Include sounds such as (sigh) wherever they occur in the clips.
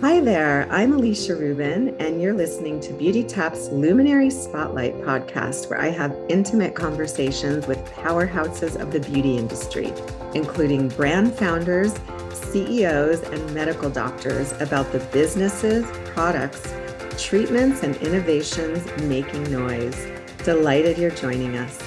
Hi there, I'm Elycia Rubin, and you're listening to Beautytap's Luminary Spotlight podcast, where I have intimate conversations with powerhouses of the beauty industry, including brand founders, CEOs, and medical doctors about the businesses, products, treatments, and innovations making noise. Delighted you're joining us.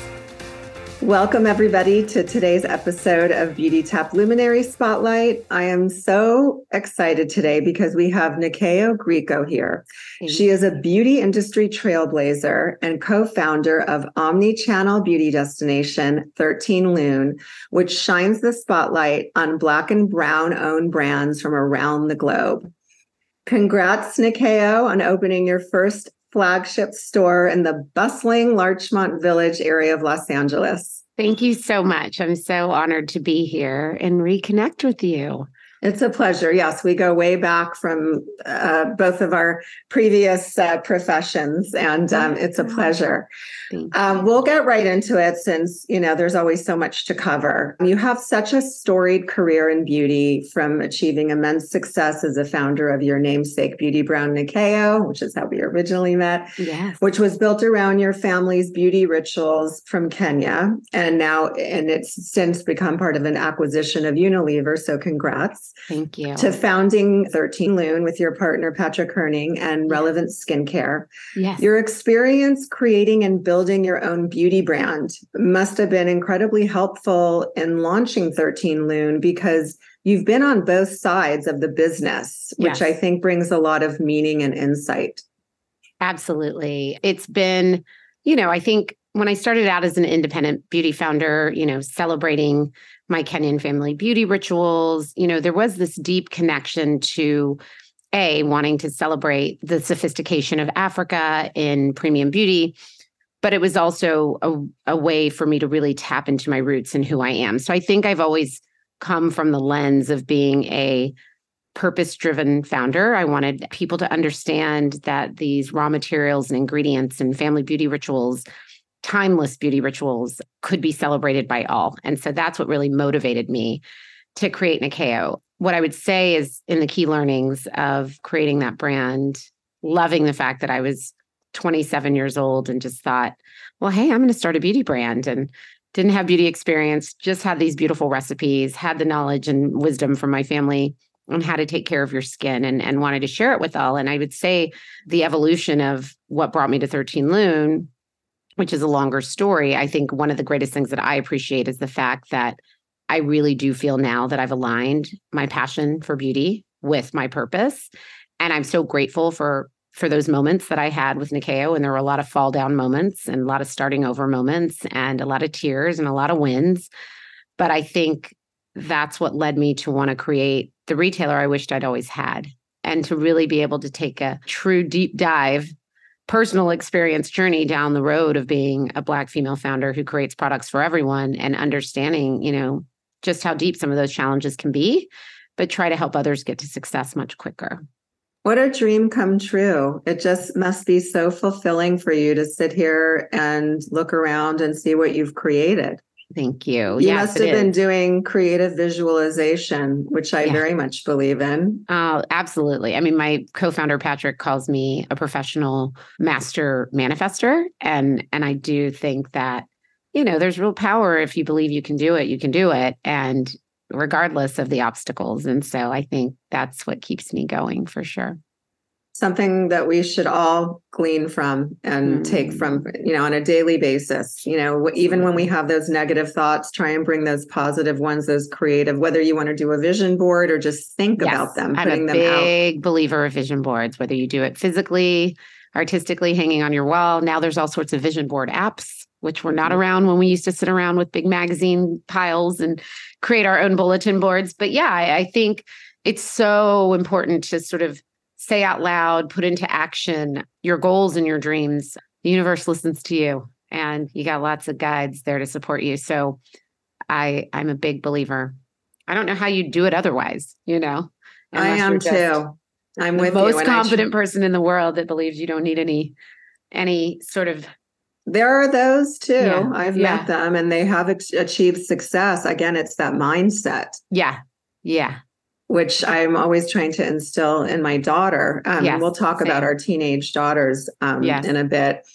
Welcome, everybody, to today's episode of Beautytap Luminary Spotlight. I am so excited today because we have Nyakio Grieco here. She is a beauty industry trailblazer and co founder of omni channel beauty destination 13 Lune, which shines the spotlight on Black and Brown owned brands from around the globe. Congrats, Nyakio, on opening your first flagship store in the bustling Larchmont Village area of Los Angeles. Thank you so much. I'm so honored to be here and reconnect with you. It's a pleasure. Yes, we go way back from uh, both of our previous uh, professions, and um, it's a pleasure. Um, we'll get right into it since you know there's always so much to cover. You have such a storied career in beauty, from achieving immense success as a founder of your namesake Beauty Brown Nyakio, which is how we originally met, yes. which was built around your family's beauty rituals from Kenya, and now and it's since become part of an acquisition of Unilever. So congrats. Thank you. To founding 13 Lune with your partner, Patrick Herning, and Relevant Skincare. Yes. Your experience creating and building your own beauty brand must have been incredibly helpful in launching 13 Lune because you've been on both sides of the business, which Yes. I think brings a lot of meaning and insight. Absolutely. It's been, you know, I think when I started out as an independent beauty founder, you know, celebrating my Kenyan family beauty rituals, you know, there was this deep connection to A, wanting to celebrate the sophistication of Africa in premium beauty. But it was also a, a way for me to really tap into my roots and who I am. So I think I've always come from the lens of being a purpose driven founder. I wanted people to understand that these raw materials and ingredients and family beauty rituals, timeless beauty rituals, could be celebrated by all. And so that's what really motivated me to create Nyakio. What I would say is in the key learnings of creating that brand, loving the fact that I was 27 years old and just thought, well, hey, I'm going to start a beauty brand and didn't have beauty experience, just had these beautiful recipes, had the knowledge and wisdom from my family on how to take care of your skin and, and wanted to share it with all. And I would say the evolution of what brought me to 13 Lune, which is a longer story. I think one of the greatest things that I appreciate is the fact that I really do feel now that I've aligned my passion for beauty with my purpose. And I'm so grateful for for those moments that I had with Nyakio. And there were a lot of fall down moments and a lot of starting over moments and a lot of tears and a lot of wins. But I think that's what led me to want to create the retailer I wished I'd always had and to really be able to take a true deep dive personal experience journey down the road of being a black female founder who creates products for everyone and understanding, you know, just how deep some of those challenges can be, but try to help others get to success much quicker. What a dream come true. It just must be so fulfilling for you to sit here and look around and see what you've created. Thank you. You yes, must have been is. doing creative visualization, which I Yeah. very much believe in. Oh, absolutely. I mean, my co-founder Patrick calls me a professional master manifester, and and I do think that you know there's real power if you believe you can do it, you can do it, and regardless of the obstacles. And so I think that's what keeps me going for sure. Something that we should all glean from and take Mm. from, you know, on a daily basis. You know, even when we have those negative thoughts, try and bring those positive ones, those creative, whether you want to do a vision board or just think about them, I'm putting a them out. big believer of vision boards, whether you do it physically, artistically, hanging on your wall. Now there's all sorts of vision board apps, which were not Mhm. around when we used to sit around with big magazine piles and create our own bulletin boards. But yeah, I, I think it's so important to sort of say out loud, put into action your goals and your dreams. The universe listens to you, and you got lots of guides there to support you. So I I'm a big believer. I don't know how you do it otherwise, you know. I am too. I'm the with most you. and tr- confident person in the world that believes you don't need any any sort of There are those too. Yeah, I've yeah. met them and they have ach- achieved success. Again, it's that mindset. yeah yeah which I'm always trying to instill in my daughter. Um, Yes, we'll talk same. about our teenage daughters um, Yes. in a bit.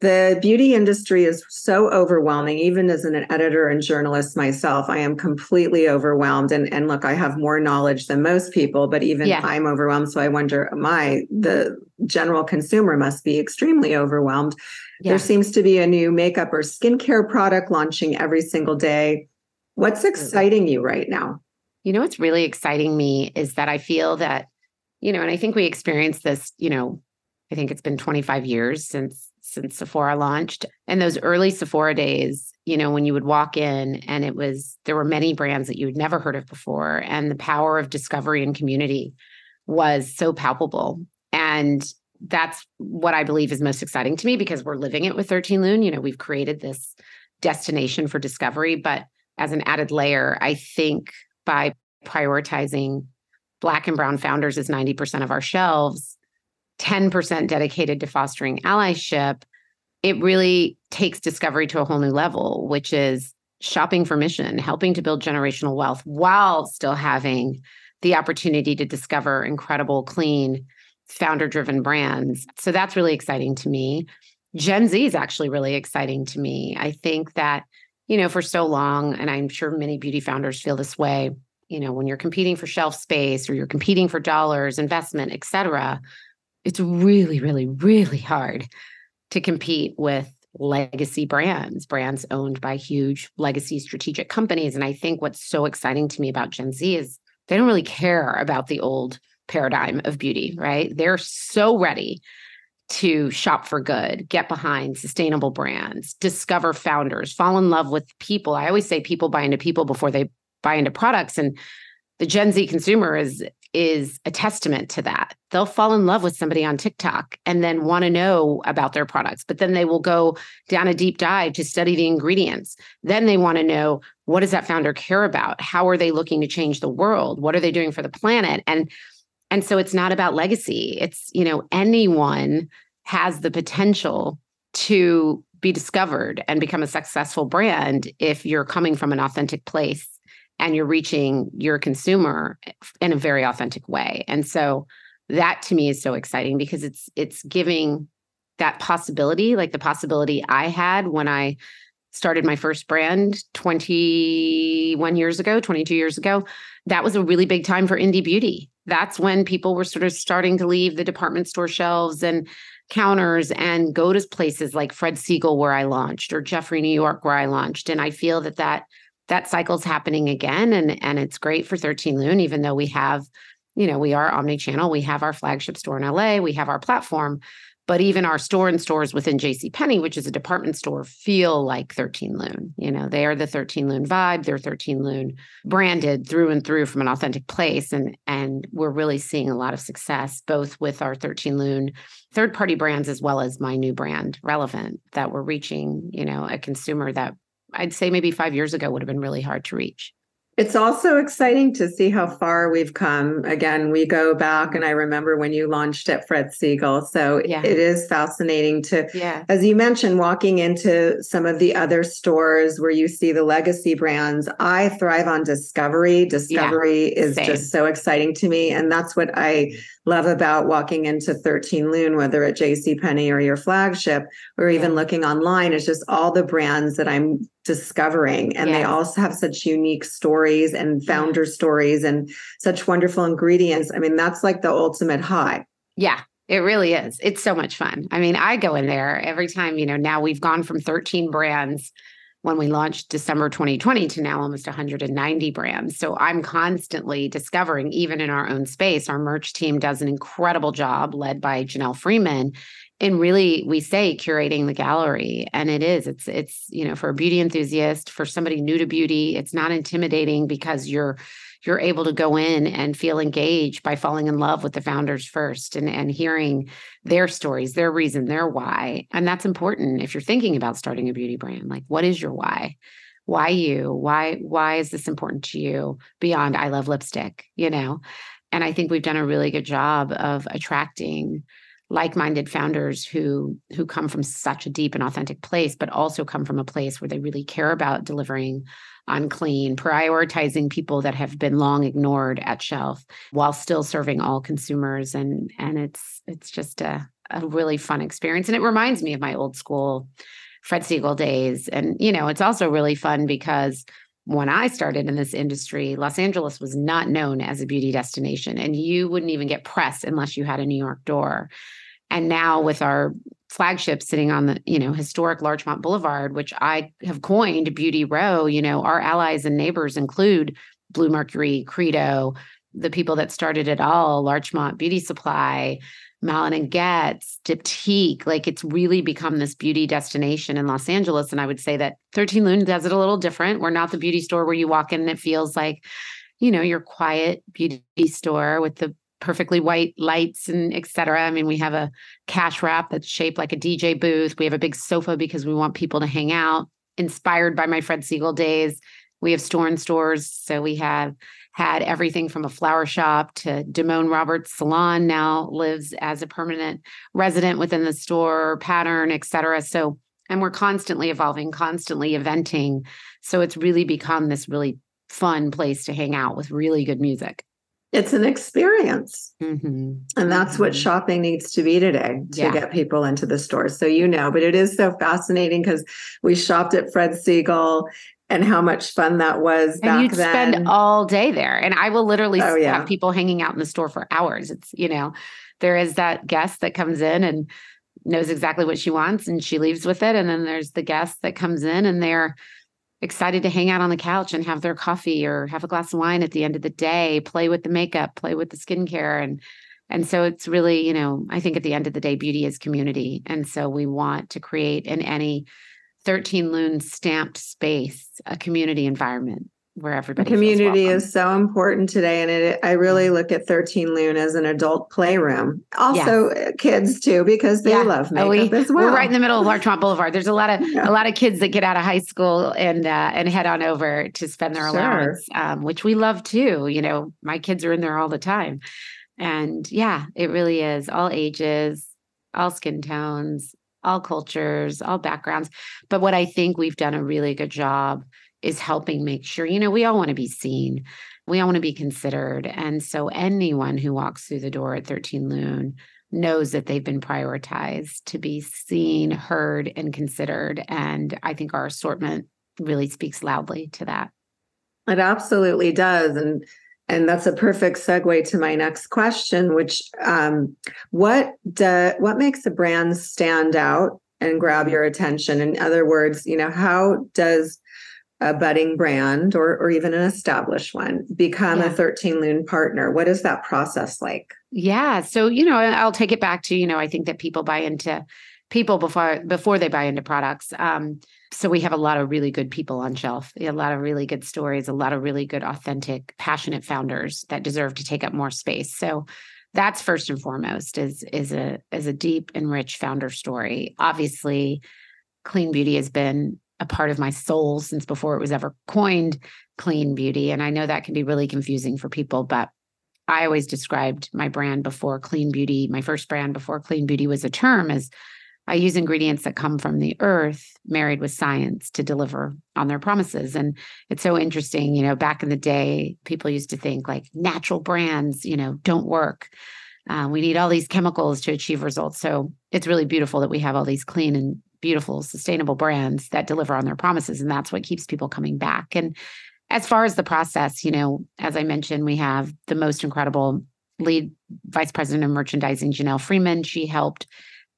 The beauty industry is so overwhelming, even as an editor and journalist myself. I am completely overwhelmed. And, and look, I have more knowledge than most people, but even Yeah. I'm overwhelmed. So I wonder, my the general consumer must be extremely overwhelmed. Yeah. There seems to be a new makeup or skincare product launching every single day. What's exciting you right now? You know what's really exciting me is that I feel that, you know, and I think we experienced this, you know, I think it's been 25 years since since Sephora launched. And those early Sephora days, you know, when you would walk in and it was there were many brands that you had never heard of before and the power of discovery and community was so palpable. And that's what I believe is most exciting to me because we're living it with 13 Lune. You know, we've created this destination for discovery, but as an added layer, I think by prioritizing Black and Brown founders as 90% of our shelves, 10% dedicated to fostering allyship, it really takes discovery to a whole new level, which is shopping for mission, helping to build generational wealth while still having the opportunity to discover incredible, clean, founder driven brands. So that's really exciting to me. Gen Z is actually really exciting to me. I think that, you know, for so long, and I'm sure many beauty founders feel this way, you know, when you're competing for shelf space or you're competing for dollars, investment, et cetera, it's really, really, really hard to compete with legacy brands, brands owned by huge legacy strategic companies. And I think what's so exciting to me about Gen Z is they don't really care about the old paradigm of beauty, right? They're so ready to shop for good, get behind sustainable brands, discover founders, fall in love with people. I always say people buy into people before they buy into products. And the Gen Z consumer is is a testament to that. They'll fall in love with somebody on TikTok and then want to know about their products, but then they will go down a deep dive to study the ingredients. Then they want to know what does that founder care about? How are they looking to change the world? What are they doing for the planet? And and so it's not about legacy. It's, you know, anyone has the potential to be discovered and become a successful brand if you're coming from an authentic place and you're reaching your consumer in a very authentic way. And so that to me is so exciting because it's it's giving that possibility, like the possibility I had when I started my first brand 21 years ago, 22 years ago. That was a really big time for indie beauty. That's when people were sort of starting to leave the department store shelves and counters and go to places like Fred Segal where I launched or Jeffrey New York where I launched and I feel that that that cycle's happening again and and it's great for 13 Lune even though we have you know we are omni-channel we have our flagship store in LA we have our platform but even our store and stores within JC Penney which is a department store feel like 13 Lune you know they are the 13 Lune vibe they're 13 Lune branded through and through from an authentic place and and we're really seeing a lot of success both with our 13 Lune third party brands as well as my new brand relevant that we're reaching you know a consumer that I'd say maybe five years ago would have been really hard to reach. It's also exciting to see how far we've come. Again, we go back, and I remember when you launched at Fred Segal. So Yeah. it is fascinating to, Yeah. as you mentioned, walking into some of the other stores where you see the legacy brands. I thrive on discovery. Discovery is same. just so exciting to me. And that's what I love about walking into 13 Lune, whether at JCPenney or your flagship, or even Yeah. looking online. is just all the brands that I'm discovering. And they also have such unique stories and founder stories and such wonderful ingredients. I mean, that's like the ultimate high. Yeah. It really is. It's so much fun. I mean, I go in there every time, you know, now we've gone from 13 brands when we launched December 2020 to now almost 190 brands. So I'm constantly discovering, even in our own space, our merch team does an incredible job led by Janelle Freeman in really, we say curating the gallery. And it is, it's, it's, you know, for a beauty enthusiast, for somebody new to beauty, it's not intimidating because you're, you're able to go in and feel engaged by falling in love with the founders first and, and hearing their stories, their reason, their why. And that's important if you're thinking about starting a beauty brand. Like, what is your why? Why you? Why, why is this important to you beyond I love lipstick? You know? And I think we've done a really good job of attracting like-minded founders who who come from such a deep and authentic place but also come from a place where they really care about delivering on clean prioritizing people that have been long ignored at shelf while still serving all consumers. And and it's it's just a, a really fun experience. And it reminds me of my old school fred segal days. And you know it's also really fun because when I started in this industry, Los Angeles was not known as a beauty destination, and you wouldn't even get press unless you had a New York door. And now with our flagship sitting on the you know historic Larchmont Boulevard, which I have coined Beauty Row, you know our allies and neighbors include Bluemercury, Credo, the people that started it all, Larchmont Beauty Supply, Malin and Goetz, Diptyque. Like it's really become this beauty destination in Los Angeles. And I would say that 13 Lune does it a little different. We're not the beauty store where you walk in and it feels like, you know, your quiet beauty store with the perfectly white lights and etc. I mean, we have a cash wrap that's shaped like a DJ booth. We have a big sofa because we want people to hang out, inspired by my Fred Segal days. We have store and stores. So we have had everything from a flower shop to Damone Roberts Salon now lives as a permanent resident within the store, pattern, et cetera. So, and we're constantly evolving, constantly eventing. So it's really become this really fun place to hang out with really good music. It's an experience. Mm-hmm. And that's mm-hmm. what shopping needs to be today to yeah. get people into the stores. So, you know, but it is so fascinating because we shopped at Fred Segal and how much fun that was and you'd then. spend all day there and i will literally oh, yeah. have people hanging out in the store for hours it's you know there is that guest that comes in and knows exactly what she wants and she leaves with it and then there's the guest that comes in and they're excited to hang out on the couch and have their coffee or have a glass of wine at the end of the day play with the makeup play with the skincare. And and so it's really you know i think at the end of the day beauty is community. And so we want to create in any 13 Lune stamped space, a community environment where everybody community is so important today and it, i really look at 13 Lune as an adult playroom also yes. Uh, kids too because they yeah. love makeup oh, we, as well we're right in the middle of larchmont boulevard there's a lot of yeah. a lot of kids that get out of high school and uh, and head on over to spend their sure. allowance um, which we love too you know my kids are in there all the time and yeah it really is all ages all skin tones all cultures, all backgrounds. But what I think we've done a really good job is helping make sure, you know, we all want to be seen. We all want to be considered. And so anyone who walks through the door at 13 Lune knows that they've been prioritized to be seen, heard, and considered. And I think our assortment really speaks loudly to that. It absolutely does. And and that's a perfect segue to my next question, which um, what do, what makes a brand stand out and grab your attention? In other words, you know, how does a budding brand or or even an established one become yeah. a 13 Lune partner? What is that process like? Yeah, so you know, I'll take it back to you know, I think that people buy into people before before they buy into products. Um, so we have a lot of really good people on shelf a lot of really good stories a lot of really good authentic passionate founders that deserve to take up more space so that's first and foremost is is a is a deep and rich founder story obviously clean beauty has been a part of my soul since before it was ever coined clean beauty and i know that can be really confusing for people but i always described my brand before clean beauty my first brand before clean beauty was a term as I use ingredients that come from the earth married with science to deliver on their promises. And it's so interesting, you know, back in the day, people used to think like natural brands, you know, don't work. Uh, we need all these chemicals to achieve results. So it's really beautiful that we have all these clean and beautiful, sustainable brands that deliver on their promises. And that's what keeps people coming back. And as far as the process, you know, as I mentioned, we have the most incredible lead vice president of merchandising, Janelle Freeman. She helped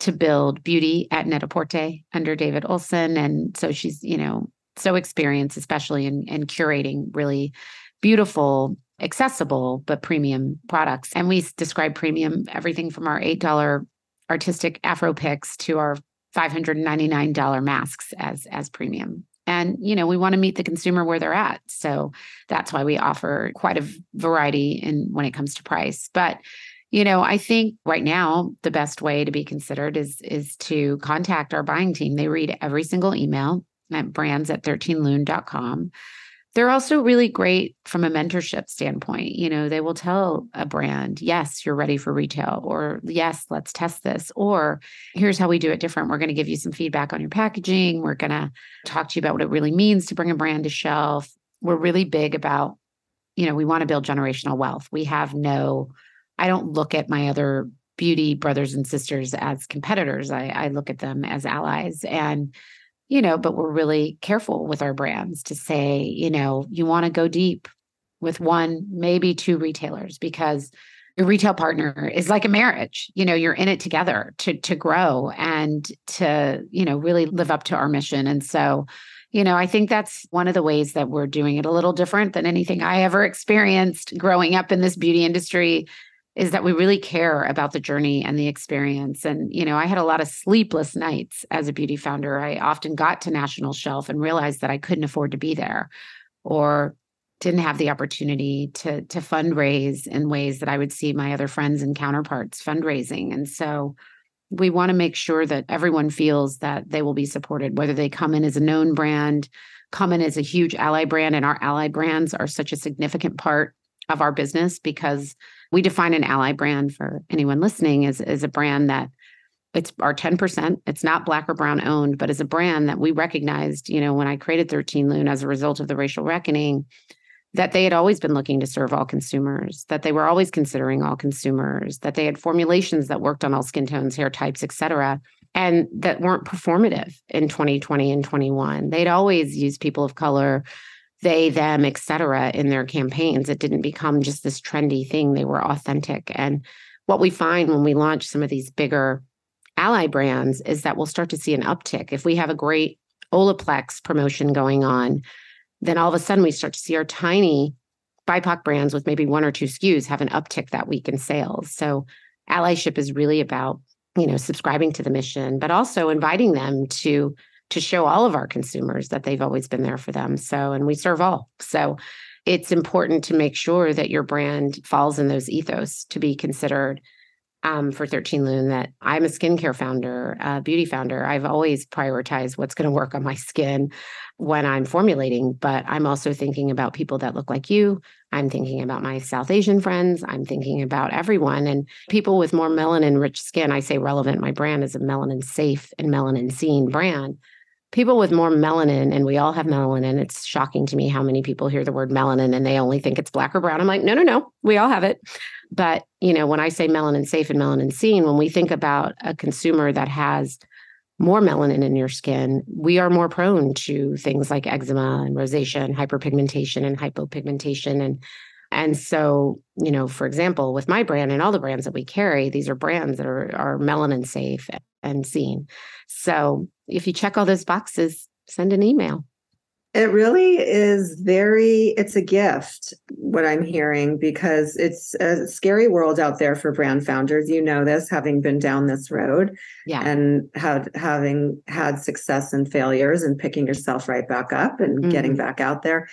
to build beauty at Net-a-Porter under David Olson. And so she's, you know, so experienced, especially in, in curating really beautiful, accessible, but premium products. And we describe premium everything from our $8 artistic Afro picks to our $599 masks as as premium. And you know, we want to meet the consumer where they're at. So that's why we offer quite a variety in when it comes to price. But you know, I think right now the best way to be considered is is to contact our buying team. They read every single email at brands at 13lune.com. they're also really great from a mentorship standpoint. You know, they will tell a brand, yes, you're ready for retail, or yes, let's test this, or here's how we do it different. We're going to give you some feedback on your packaging. We're going to talk to you about what it really means to bring a brand to shelf. We're really big about, you know, we want to build generational wealth. We have no, I don't look at my other beauty brothers and sisters as competitors. I, I look at them as allies. And you know, but we're really careful with our brands to say, you know, you want to go deep with one, maybe two retailers because your retail partner is like a marriage. You know, you're in it together to to grow and to, you know, really live up to our mission. And so, you know, I think that's one of the ways that we're doing it a little different than anything I ever experienced growing up in this beauty industry is that we really care about the journey and the experience. And, you know, I had a lot of sleepless nights as a beauty founder. I often got to national shelf and realized that I couldn't afford to be there or didn't have the opportunity to to fundraise in ways that I would see my other friends and counterparts fundraising. And so we want to make sure that everyone feels that they will be supported, whether they come in as a known brand, come in as a huge ally brand, and our ally brands are such a significant part of our business because we define an ally brand for anyone listening as, as a brand that it's our 10%. It's not black or brown owned, but as a brand that we recognized, you know, when I created 13 Lune as a result of the racial reckoning, that they had always been looking to serve all consumers, that they were always considering all consumers, that they had formulations that worked on all skin tones, hair types, et cetera, and that weren't performative in 2020 and 21. They'd always used people of color they, them, etc. in their campaigns. It didn't become just this trendy thing. They were authentic. And what we find when we launch some of these bigger ally brands is that we'll start to see an uptick. If we have a great Olaplex promotion going on, then all of a sudden we start to see our tiny BIPOC brands with maybe one or two SKUs have an uptick that week in sales. So allyship is really about, you know, subscribing to the mission, but also inviting them to to show all of our consumers that they've always been there for them. So, and we serve all. So, it's important to make sure that your brand falls in those ethos to be considered um, for 13 Lune that I'm a skincare founder, a beauty founder. I've always prioritized what's going to work on my skin when I'm formulating, but I'm also thinking about people that look like you. I'm thinking about my South Asian friends. I'm thinking about everyone and people with more melanin rich skin. I say relevant. My brand is a melanin safe and melanin seen brand people with more melanin, and we all have melanin. It's shocking to me how many people hear the word melanin and they only think it's black or brown. I'm like, no, no, no, we all have it. But, you know, when I say melanin safe and melanin seen, when we think about a consumer that has more melanin in your skin, we are more prone to things like eczema and rosacea and hyperpigmentation and hypopigmentation. And and so, you know, for example, with my brand and all the brands that we carry, these are brands that are, are melanin safe and seen. So if you check all those boxes, send an email. It really is very, it's a gift, what I'm hearing, because it's a scary world out there for brand founders. You know this, having been down this road yeah. and had, having had success and failures and picking yourself right back up and mm-hmm. getting back out there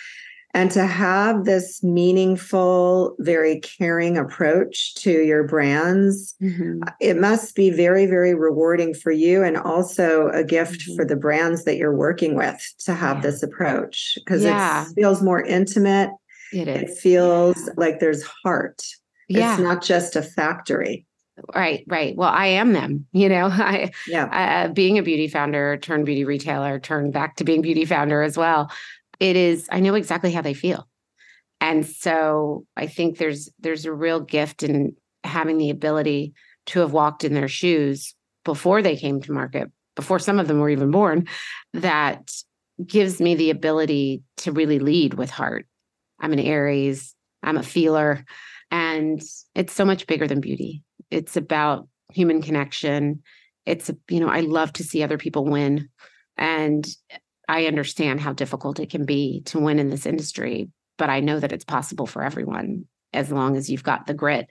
and to have this meaningful very caring approach to your brands mm-hmm. it must be very very rewarding for you and also a gift mm-hmm. for the brands that you're working with to have yeah. this approach because yeah. it feels more intimate it, it feels yeah. like there's heart yeah. it's not just a factory Right, right. Well, I am them. You know, (laughs) I yeah. Uh, being a beauty founder turned beauty retailer turned back to being beauty founder as well it is i know exactly how they feel. And so i think there's there's a real gift in having the ability to have walked in their shoes before they came to market before some of them were even born that gives me the ability to really lead with heart. I'm an aries i'm a feeler and it's so much bigger than beauty. It's about human connection. It's you know i love to see other people win and I understand how difficult it can be to win in this industry, but I know that it's possible for everyone as long as you've got the grit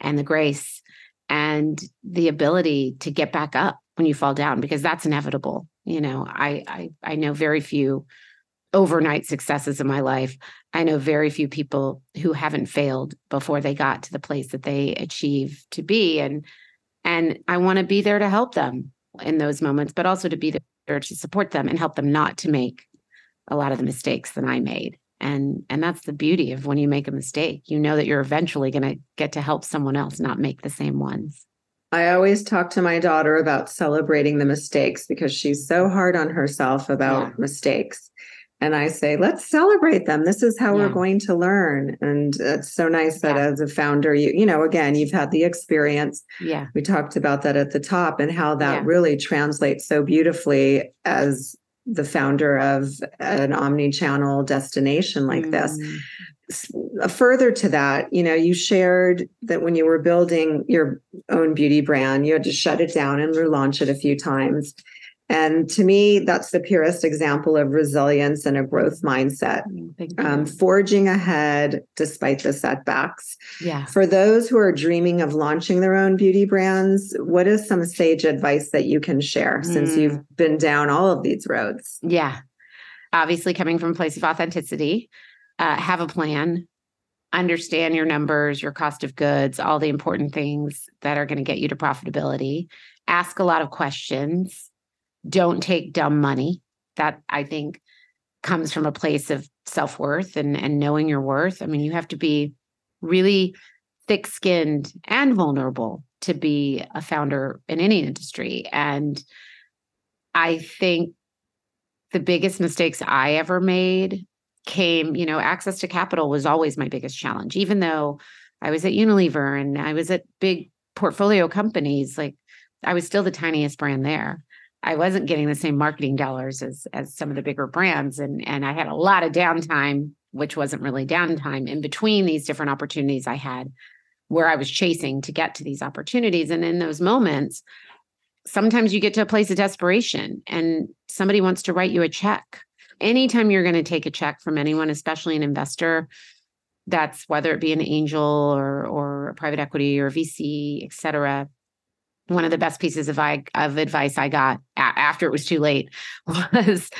and the grace and the ability to get back up when you fall down because that's inevitable. You know, I I I know very few overnight successes in my life. I know very few people who haven't failed before they got to the place that they achieve to be and and I want to be there to help them in those moments, but also to be there to support them and help them not to make a lot of the mistakes that I made. And and that's the beauty of when you make a mistake. You know that you're eventually going to get to help someone else not make the same ones. I always talk to my daughter about celebrating the mistakes because she's so hard on herself about yeah. mistakes. And I say, let's celebrate them. This is how yeah. we're going to learn. And it's so nice that yeah. as a founder, you, you know, again, you've had the experience. Yeah. We talked about that at the top and how that really translates so beautifully as the founder of an omni-channel destination like mm. this further to that, you know, you shared that when you were building your own beauty brand, you had to shut it down and relaunch it a few times. And to me, that's the purest example of resilience and a growth mindset, um, forging ahead despite the setbacks. Yeah. For those who are dreaming of launching their own beauty brands, what is some sage advice that you can share mm. since you've been down all of these roads? Yeah. Obviously, coming from a place of authenticity, uh, have a plan, understand your numbers, your cost of goods, all the important things that are going to get you to profitability. Ask a lot of questions. Don't take dumb money. That I think comes from a place of self worth and, and knowing your worth. I mean, you have to be really thick skinned and vulnerable to be a founder in any industry. And I think the biggest mistakes I ever made came, you know, access to capital was always my biggest challenge, even though I was at Unilever and I was at big portfolio companies, like I was still the tiniest brand there. I wasn't getting the same marketing dollars as as some of the bigger brands and and I had a lot of downtime which wasn't really downtime in between these different opportunities I had where I was chasing to get to these opportunities and in those moments sometimes you get to a place of desperation and somebody wants to write you a check anytime you're going to take a check from anyone, especially an investor, that's whether it be an angel or or a private equity or a VC, et cetera. One of the best pieces of, I, of advice I got a- after it was too late (laughs) was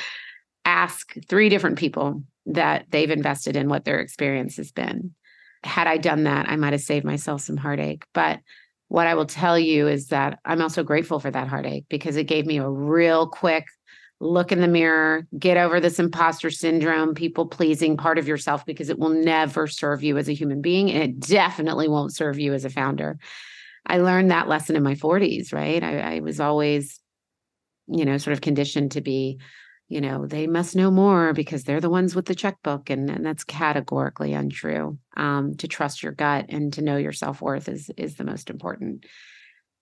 ask three different people that they've invested in what their experience has been. Had I done that, I might have saved myself some heartache. But what I will tell you is that I'm also grateful for that heartache because it gave me a real quick look in the mirror, get over this imposter syndrome, people pleasing part of yourself because it will never serve you as a human being. And it definitely won't serve you as a founder. I learned that lesson in my 40s, right? I, I was always, you know, sort of conditioned to be, you know, they must know more because they're the ones with the checkbook. And, and that's categorically untrue. Um, to trust your gut and to know your self worth is is the most important.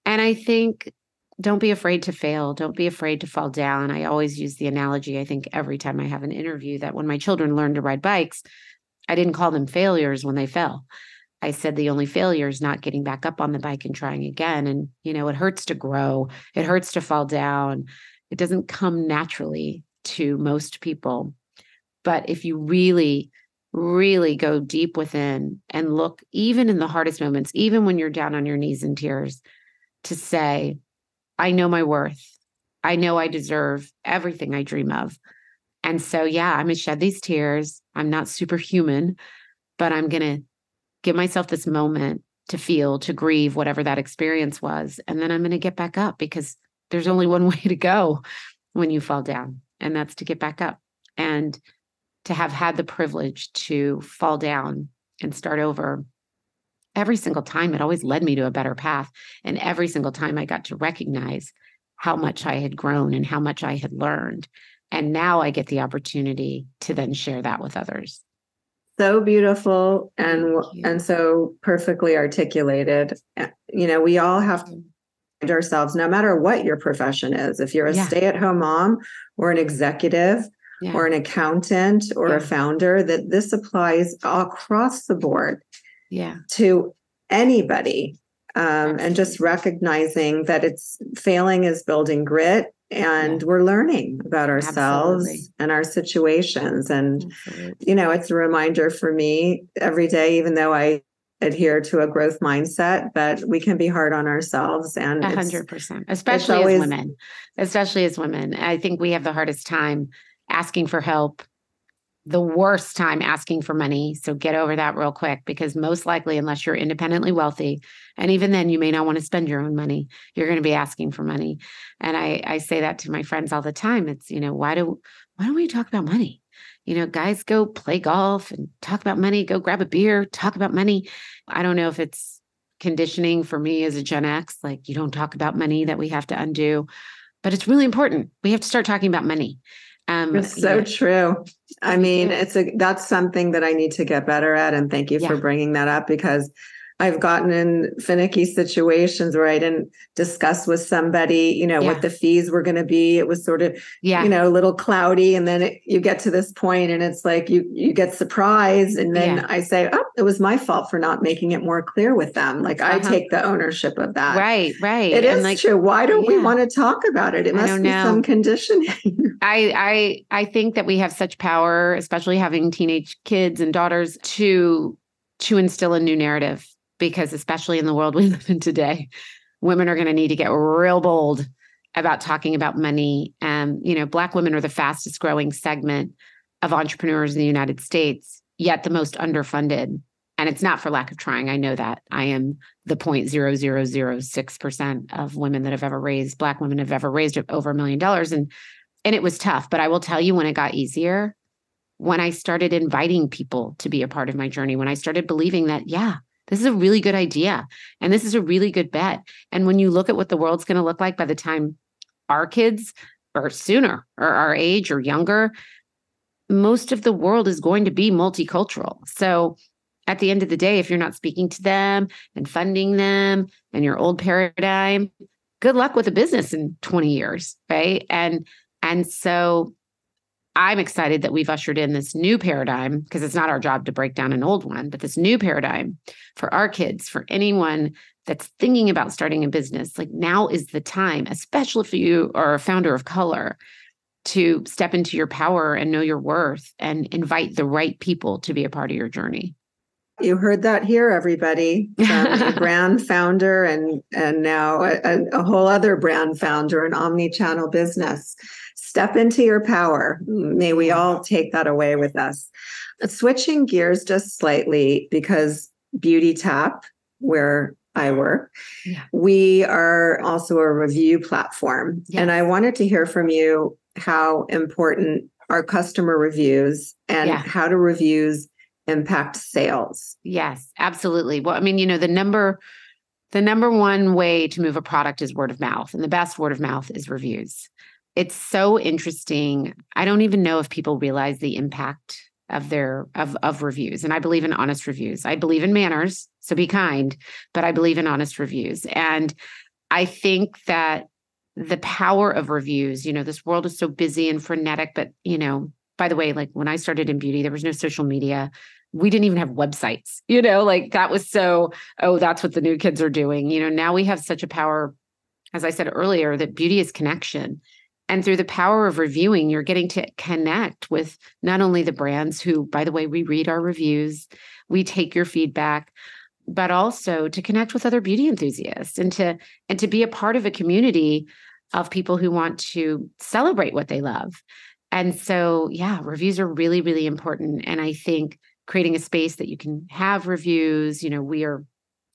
And I think don't be afraid to fail. Don't be afraid to fall down. I always use the analogy, I think, every time I have an interview that when my children learned to ride bikes, I didn't call them failures when they fell. I said the only failure is not getting back up on the bike and trying again. And, you know, it hurts to grow, it hurts to fall down. It doesn't come naturally to most people. But if you really, really go deep within and look, even in the hardest moments, even when you're down on your knees in tears, to say, I know my worth. I know I deserve everything I dream of. And so, yeah, I'm going to shed these tears. I'm not superhuman, but I'm going to give myself this moment to feel, to grieve whatever that experience was. And then I'm going to get back up because there's only one (laughs) way to go when you fall down, and that's to get back up. And to have had the privilege to fall down and start over every single time it always led me to a better path and every single time i got to recognize how much i had grown and how much i had learned and now i get the opportunity to then share that with others so beautiful and and so perfectly articulated you know we all have to mm-hmm. ourselves no matter what your profession is if you're a yeah. stay-at-home mom or an executive yeah. or an accountant or yeah. a founder that this applies across the board yeah to anybody um, and just recognizing that it's failing is building grit and yeah. we're learning about ourselves Absolutely. and our situations and Absolutely. you know it's a reminder for me every day even though i adhere to a growth mindset but we can be hard on ourselves and 100% especially always, as women especially as women i think we have the hardest time asking for help the worst time asking for money. So get over that real quick because most likely, unless you're independently wealthy, and even then you may not want to spend your own money, you're going to be asking for money. And I, I say that to my friends all the time. It's, you know, why do why don't we talk about money? you know, guys go play golf and talk about money, go grab a beer, talk about money. I don't know if it's conditioning for me as a Gen X, like you don't talk about money that we have to undo, but it's really important. We have to start talking about money. Um, it's so yeah. true. I mean, it's a that's something that I need to get better at. And thank you yeah. for bringing that up because I've gotten in finicky situations where I didn't discuss with somebody, you know, yeah. what the fees were going to be. It was sort of, yeah. you know, a little cloudy. And then it, you get to this point and it's like you you get surprised. And then yeah. I say, oh, it was my fault for not making it more clear with them. Like uh-huh. I take the ownership of that. Right, right. It and is like, true. Why don't yeah. we want to talk about it? It must be know. some conditioning. (laughs) I I I think that we have such power, especially having teenage kids and daughters, to to instill a new narrative because especially in the world (laughs) we live in today, women are going to need to get real bold about talking about money. And, you know, Black women are the fastest growing segment of entrepreneurs in the United States, yet the most underfunded. And it's not for lack of trying. I know that I am the 0.0006% of women that have ever raised, Black women have ever raised over a million dollars. And and it was tough. But I will tell you when it got easier, when I started inviting people to be a part of my journey, when I started believing that, yeah, this is a really good idea. And this is a really good bet. And when you look at what the world's going to look like by the time our kids or sooner or our age or younger, most of the world is going to be multicultural. So at the end of the day, if you're not speaking to them and funding them and your old paradigm, good luck with a business in 20 years. Right. And and so I'm excited that we've ushered in this new paradigm because it's not our job to break down an old one, but this new paradigm for our kids, for anyone that's thinking about starting a business. Like now is the time, especially if you are a founder of color, to step into your power and know your worth and invite the right people to be a part of your journey. You heard that here, everybody. (laughs) brand founder and and now a, a whole other brand founder, an omni-channel business step into your power. May we all take that away with us. Switching gears just slightly because Beautytap, where I work, yeah. we are also a review platform. Yes. And I wanted to hear from you how important are customer reviews and yeah. how do reviews impact sales? Yes, absolutely. Well, I mean, you know, the number the number one way to move a product is word of mouth and the best word of mouth is reviews it's so interesting. I don't even know if people realize the impact of their of of reviews and i believe in honest reviews i believe in manners so be kind but i believe in honest reviews and i think that the power of reviews you know this world is so busy and frenetic but you know by the way like when i started in beauty there was no social media we didn't even have websites you know like that was so oh that's what the new kids are doing you know now we have such a power as i said earlier that beauty is connection and through the power of reviewing, you're getting to connect with not only the brands who, by the way, we read our reviews, we take your feedback, but also to connect with other beauty enthusiasts and to and to be a part of a community of people who want to celebrate what they love. And so, yeah, reviews are really, really important. And I think creating a space that you can have reviews, you know, we are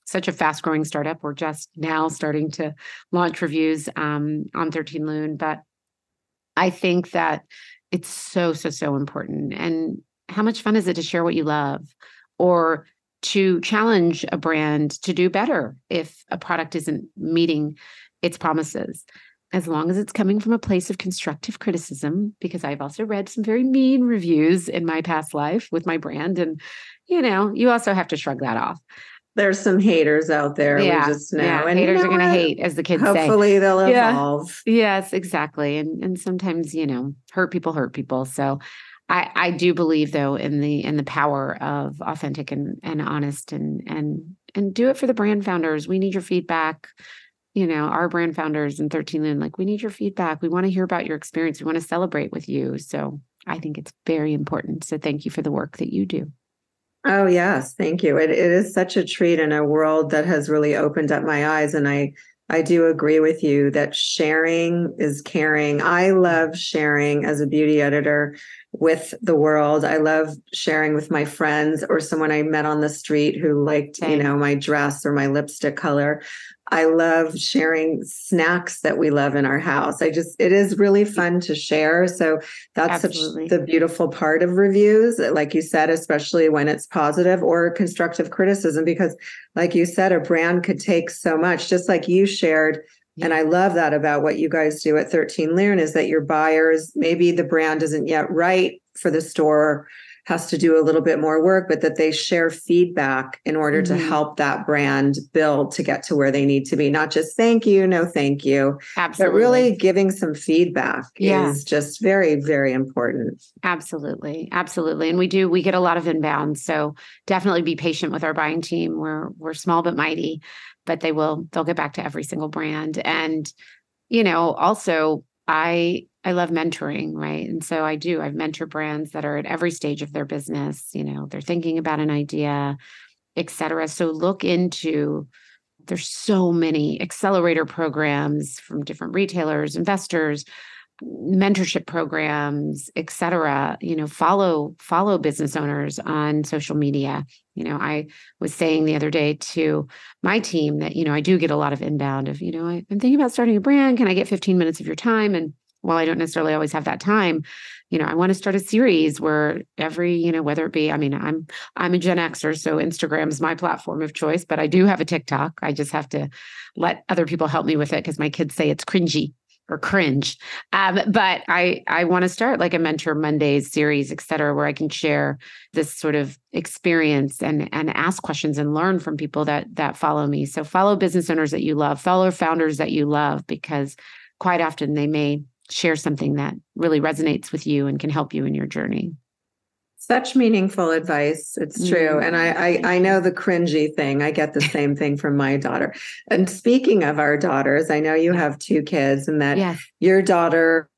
such a fast growing startup. We're just now starting to launch reviews um, on 13 Lune. but I think that it's so, so, so important. And how much fun is it to share what you love or to challenge a brand to do better if a product isn't meeting its promises? As long as it's coming from a place of constructive criticism, because I've also read some very mean reviews in my past life with my brand. And, you know, you also have to shrug that off there's some haters out there. Yeah, we just know. Yeah, and haters you know are going to hate, as the kids Hopefully say. Hopefully they'll evolve. Yeah. Yes, exactly. And and sometimes you know, hurt people hurt people. So, I I do believe though in the in the power of authentic and and honest and and and do it for the brand founders. We need your feedback. You know, our brand founders in 13 Lune, like we need your feedback. We want to hear about your experience. We want to celebrate with you. So I think it's very important. So thank you for the work that you do. Oh, yes. Thank you. It, it is such a treat in a world that has really opened up my eyes. And I, I do agree with you that sharing is caring. I love sharing as a beauty editor, with the world. I love sharing with my friends or someone I met on the street who liked, Same. you know, my dress or my lipstick color. I love sharing snacks that we love in our house. I just, it is really fun to share. So that's such the beautiful part of reviews, like you said, especially when it's positive or constructive criticism, because like you said, a brand could take so much, just like you shared and I love that about what you guys do at 13 Lune is that your buyers, maybe the brand isn't yet right for the store, has to do a little bit more work, but that they share feedback in order mm-hmm. to help that brand build to get to where they need to be. Not just thank you, no thank you. Absolutely. But really giving some feedback yeah. is just very, very important. Absolutely. Absolutely. And we do, we get a lot of inbound. So definitely be patient with our buying team. We're we're small but mighty but they will they'll get back to every single brand. And you know also i i love mentoring right? And so i do i've mentor brands that are at every stage of their business you know they're thinking about an idea etc so look into there's so many accelerator programs from different retailers investors mentorship programs etc you know follow follow business owners on social media. You know i was saying the other day to my team that you know i do get a lot of inbound of you know i'm thinking about starting a brand. Can i get 15 minutes of your time? And while i don't necessarily always have that time you know i want to start a series where every you know whether it be i mean i'm i'm a gen xer so instagram's my platform of choice but i do have a tiktok. I just have to let other people help me with it because my kids say it's cringy or cringe. Um, but I I want to start like a mentor Mondays series, et cetera, where I can share this sort of experience and and ask questions and learn from people that that follow me. So follow business owners that you love, follow founders that you love, because quite often they may share something that really resonates with you and can help you in your journey such meaningful advice it's true mm. and I, I, I know the cringy thing i get the same thing from my daughter and speaking of our daughters i know you have two kids and that yes. your daughter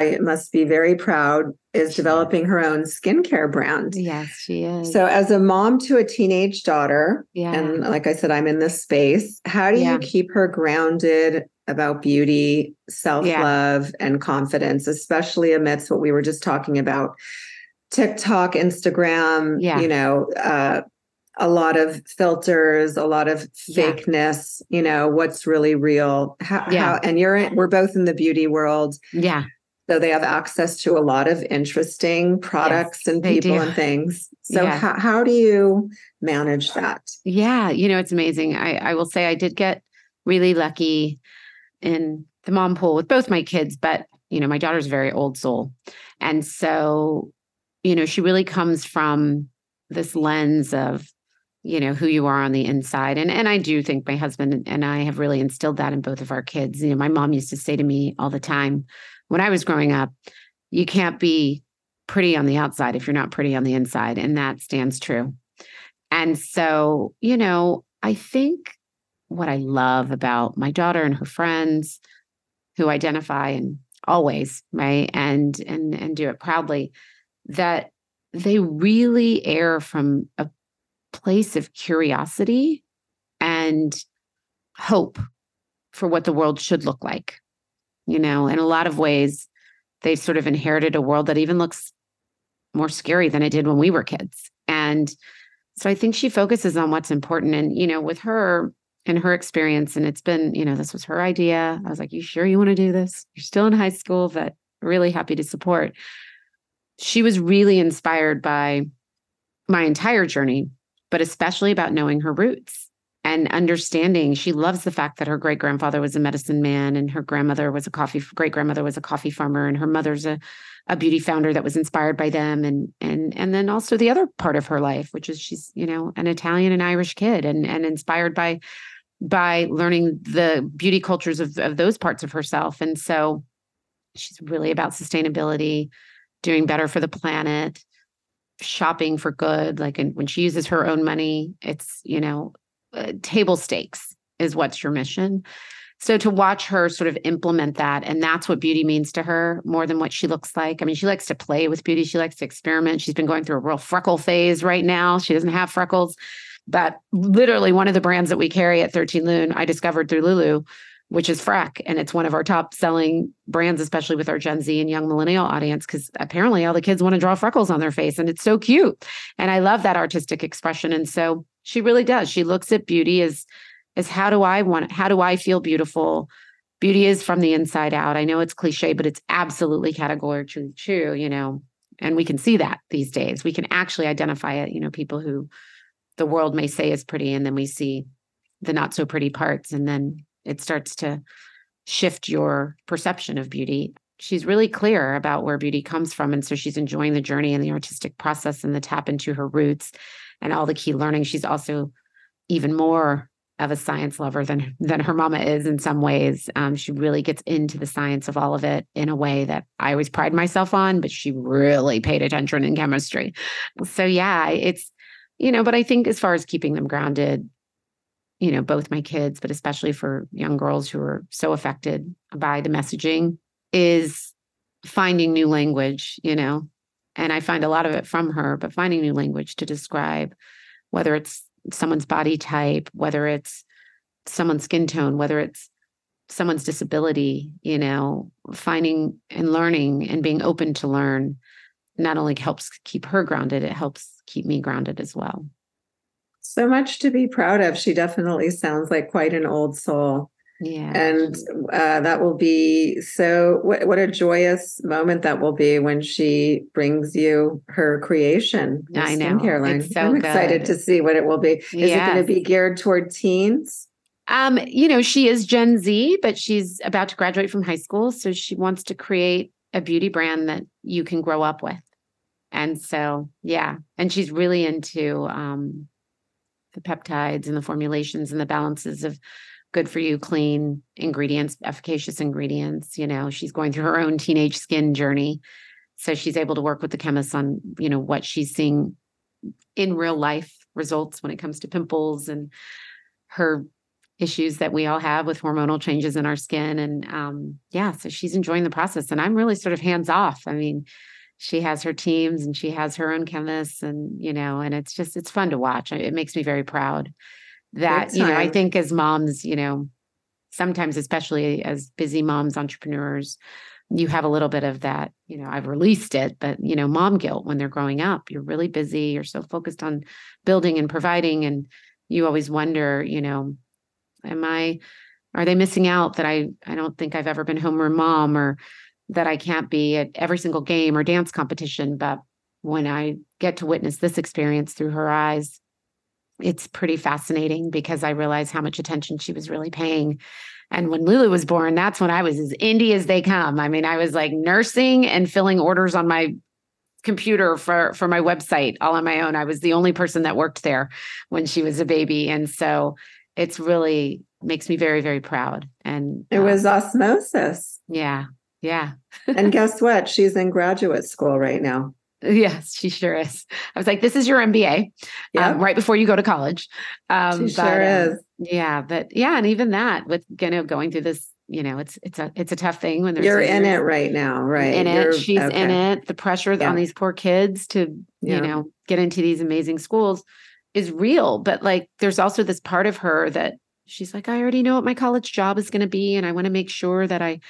I must be very proud is developing her own skincare brand yes she is so as a mom to a teenage daughter yeah. and like i said i'm in this space how do yeah. you keep her grounded about beauty self-love yeah. and confidence especially amidst what we were just talking about TikTok, Instagram, yeah. you know, uh, a lot of filters, a lot of fakeness, yeah. you know, what's really real. How, yeah. how and you're in, we're both in the beauty world. Yeah. So they have access to a lot of interesting products yes, and people and things. So yeah. how, how do you manage that? Yeah, you know, it's amazing. I, I will say I did get really lucky in the mom pool with both my kids, but you know, my daughter's a very old soul. And so you know, she really comes from this lens of, you know, who you are on the inside. And and I do think my husband and I have really instilled that in both of our kids. You know, my mom used to say to me all the time when I was growing up, you can't be pretty on the outside if you're not pretty on the inside. And that stands true. And so, you know, I think what I love about my daughter and her friends who identify and always, right, and and and do it proudly that they really air from a place of curiosity and hope for what the world should look like. You know, in a lot of ways, they've sort of inherited a world that even looks more scary than it did when we were kids. And so I think she focuses on what's important. And, you know, with her and her experience, and it's been, you know, this was her idea. I was like, You sure you want to do this? You're still in high school, but really happy to support she was really inspired by my entire journey, but especially about knowing her roots and understanding. She loves the fact that her great grandfather was a medicine man and her grandmother was a coffee great grandmother was a coffee farmer and her mother's a a beauty founder that was inspired by them and and and then also the other part of her life which is she's you know an Italian and Irish kid and and inspired by by learning the beauty cultures of, of those parts of herself and so she's really about sustainability doing better for the planet, shopping for good. Like and when she uses her own money, it's, you know, uh, table stakes is what's your mission. So to watch her sort of implement that, and that's what beauty means to her more than what she looks like. I mean, she likes to play with beauty. She likes to experiment. She's been going through a real freckle phase right now. She doesn't have freckles, but literally one of the brands that we carry at 13 Lune, I discovered through Lulu, which is Freck. And it's one of our top selling brands, especially with our Gen Z and young millennial audience, because apparently all the kids want to draw freckles on their face and it's so cute. And I love that artistic expression. And so she really does. She looks at beauty as, as how do I want, how do I feel beautiful? Beauty is from the inside out. I know it's cliche, but it's absolutely categorically true, you know, and we can see that these days. We can actually identify it, you know, people who the world may say is pretty, and then we see the not so pretty parts. And then it starts to shift your perception of beauty. She's really clear about where beauty comes from. And so she's enjoying the journey and the artistic process and the tap into her roots and all the key learning. She's also even more of a science lover than than her mama is in some ways. Um, she really gets into the science of all of it in a way that I always pride myself on, but she really paid attention in chemistry. So yeah, it's you know, but I think as far as keeping them grounded, you know, both my kids, but especially for young girls who are so affected by the messaging, is finding new language, you know. And I find a lot of it from her, but finding new language to describe whether it's someone's body type, whether it's someone's skin tone, whether it's someone's disability, you know, finding and learning and being open to learn not only helps keep her grounded, it helps keep me grounded as well. So much to be proud of. She definitely sounds like quite an old soul. Yeah. And uh, that will be so, what, what a joyous moment that will be when she brings you her creation. I know. Skincare line. It's so I'm excited good. to see what it will be. Is it going to be geared toward teens? Um, you know, she is Gen Z, but she's about to graduate from high school. So she wants to create a beauty brand that you can grow up with. And so, yeah. And she's really into um, the peptides and the formulations and the balances of good for you, clean ingredients, efficacious ingredients. You know, she's going through her own teenage skin journey. So she's able to work with the chemists on, you know, what she's seeing in real life results when it comes to pimples and her issues that we all have with hormonal changes in our skin. And um, yeah, so she's enjoying the process. And I'm really sort of hands off. I mean, she has her teams and she has her own chemists, and you know, and it's just it's fun to watch. It makes me very proud that you know I think as moms, you know, sometimes especially as busy moms, entrepreneurs, you have a little bit of that. You know, I've released it, but you know, mom guilt when they're growing up. You're really busy. You're so focused on building and providing, and you always wonder, you know, am I? Are they missing out that I I don't think I've ever been home or mom or that I can't be at every single game or dance competition. But when I get to witness this experience through her eyes, it's pretty fascinating because I realize how much attention she was really paying. And when Lulu was born, that's when I was as indie as they come. I mean, I was like nursing and filling orders on my computer for for my website all on my own. I was the only person that worked there when she was a baby. And so it's really makes me very, very proud. And It um, was osmosis. yeah, yeah. and (laughs) guess what? She's in graduate school right now. Yes, she sure is. I was like, this is your MBA Yeah, um, right before you go to college. Um, she but, sure um, is. Yeah, but yeah, and even that with you know going through this, you know, it's it's a it's a tough thing when there's You're in it right now, right? in it. You're- She's in it. The pressure Yeah. on these poor kids to Yeah. you know get into these amazing schools is real. But like, there's also this part of her that she's like, I already know what my college job is going to be, and I want to make sure that I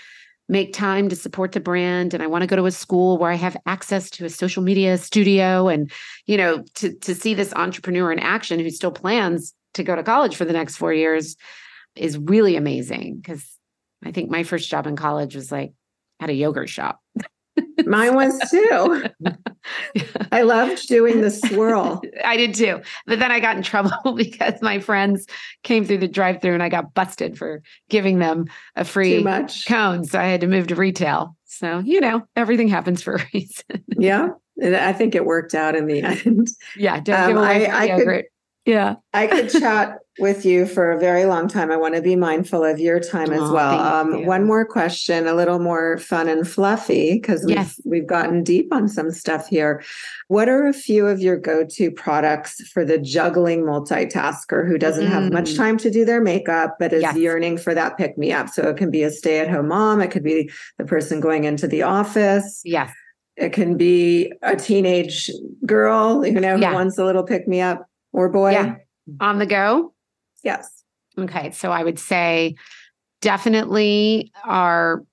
make time to support the brand and I want to go to a school where I have access to a social media studio and you know to to see this entrepreneur in action who still plans to go to college for the next 4 years is really amazing cuz I think my first job in college was like at a yogurt shop. (laughs) Mine was too. (laughs) I loved doing the swirl. (laughs) I did too. But then I got in trouble (laughs) because my friends came through the drive-through and I got busted for giving them a free cone. So I had to move to retail. So, you know, everything happens for a reason. Yeah. And I think it worked out in the end. yeah, don't Um, give away I- I could- yeah. I could chat with you for a very long time. I want to be mindful of your time as Aw, well. Um, one more question, a little more fun and fluffy, because we've, Yes. we've gotten deep on some stuff here. What are a few of your go to products for the juggling multitasker who doesn't have much Mm. time to do their makeup, but is Yes. yearning for that pick me up? So it can be a stay at home mom, it could be the person going into the office. Yes. It can be a teenage girl, you know, Yeah. who wants a little pick me up or boy. Yeah. On the go. Yes. Okay. So I would say definitely our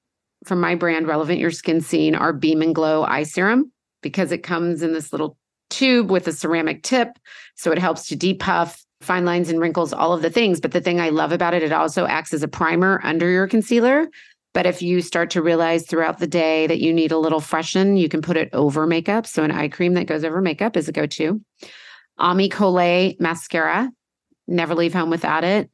from my brand Relevant Your Skin Seen our beam and glow eye serum because it comes in this little tube with a ceramic tip so it helps to depuff fine lines and wrinkles all of the things but the thing i love about it it also acts as a primer under your concealer but if you start to realize throughout the day that you need a little freshen you can put it over makeup so an eye cream that goes over makeup is a go-to Ami Colé mascara never leave home without it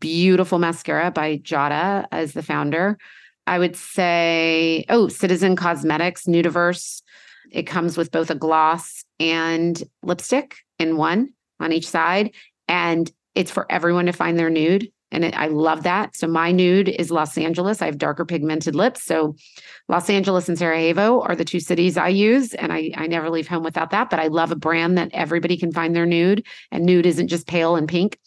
beautiful mascara by Jada as the founder. I would say, oh, Citizen Cosmetics, Nudiverse. It comes with both a gloss and lipstick in one on each side. And it's for everyone to find their nude. And it, I love that. So my nude is Los Angeles. I have darker pigmented lips. So Los Angeles and Sarajevo are the two cities I use. And I, I never leave home without that. But I love a brand that everybody can find their nude. And nude isn't just pale and pink.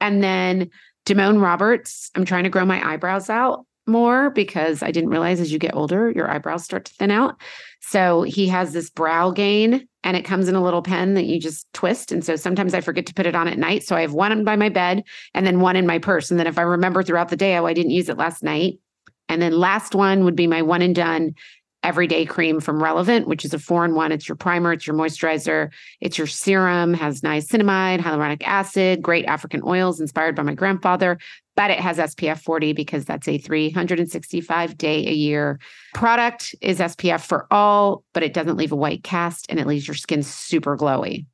And then Damone Roberts, I'm trying to grow my eyebrows out more because I didn't realize as you get older, your eyebrows start to thin out. So he has this brow gain and it comes in a little pen that you just twist. And so sometimes I forget to put it on at night. So I have one by my bed and then one in my purse. And then if I remember throughout the day, oh, I didn't use it last night. And then last one would be my one and done everyday cream from Relevant, which is a four in one. It's your primer, it's your moisturizer, it's your serum, has niacinamide, hyaluronic acid, great African oils inspired by my grandfather, but it has SPF 40 because that's a 365 day a year product is SPF for all, but it doesn't leave a white cast and it leaves your skin super glowy.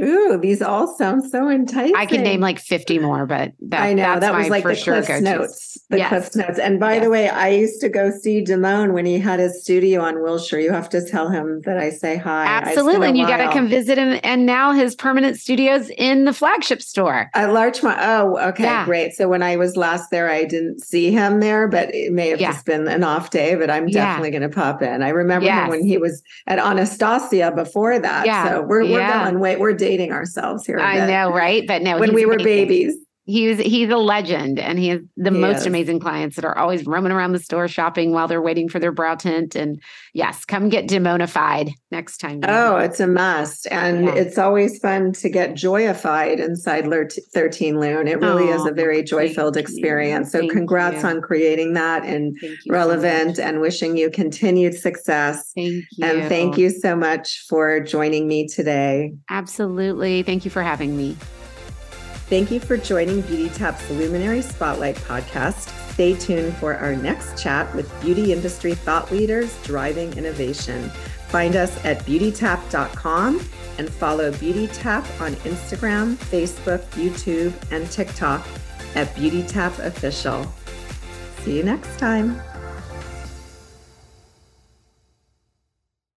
Ooh, these all sound so enticing. I can name like 50 more, but that, I know that was like the sure Cliff Notes. The yes. Cliff Notes. And by yes. the way, I used to go see Damone when he had his studio on Wilshire. You have to tell him that I say hi. Absolutely. And you got to come visit him. And now his permanent studio's in the flagship store. At Larchmont. Oh, okay, yeah. great. So when I was last there, I didn't see him there, but it may have yeah. just been an off day, but I'm definitely yeah. going to pop in. I remember yes. him when he was at Anastasia before that. Yeah. So we're, we're going, wait, we're dating ourselves here. I know, right? But no, when we were amazing. babies. He's he's a legend and he has the he most is. amazing clients that are always roaming around the store shopping while they're waiting for their brow tint. And yes, come get demonified next time. Oh, it's a must. And yeah. it's always fun to get joyified inside 13 Lune It really oh, is a very joy filled experience. So thank congrats you. on creating that and relevant so and wishing you continued success. Thank you. And thank you so much for joining me today. Absolutely. Thank you for having me. Thank you for joining Beautytap's Luminary Spotlight podcast. Stay tuned for our next chat with beauty industry thought leaders driving innovation. Find us at beautytap.com and follow Beautytap on Instagram, Facebook, YouTube, and TikTok at Beautytap Official. See you next time.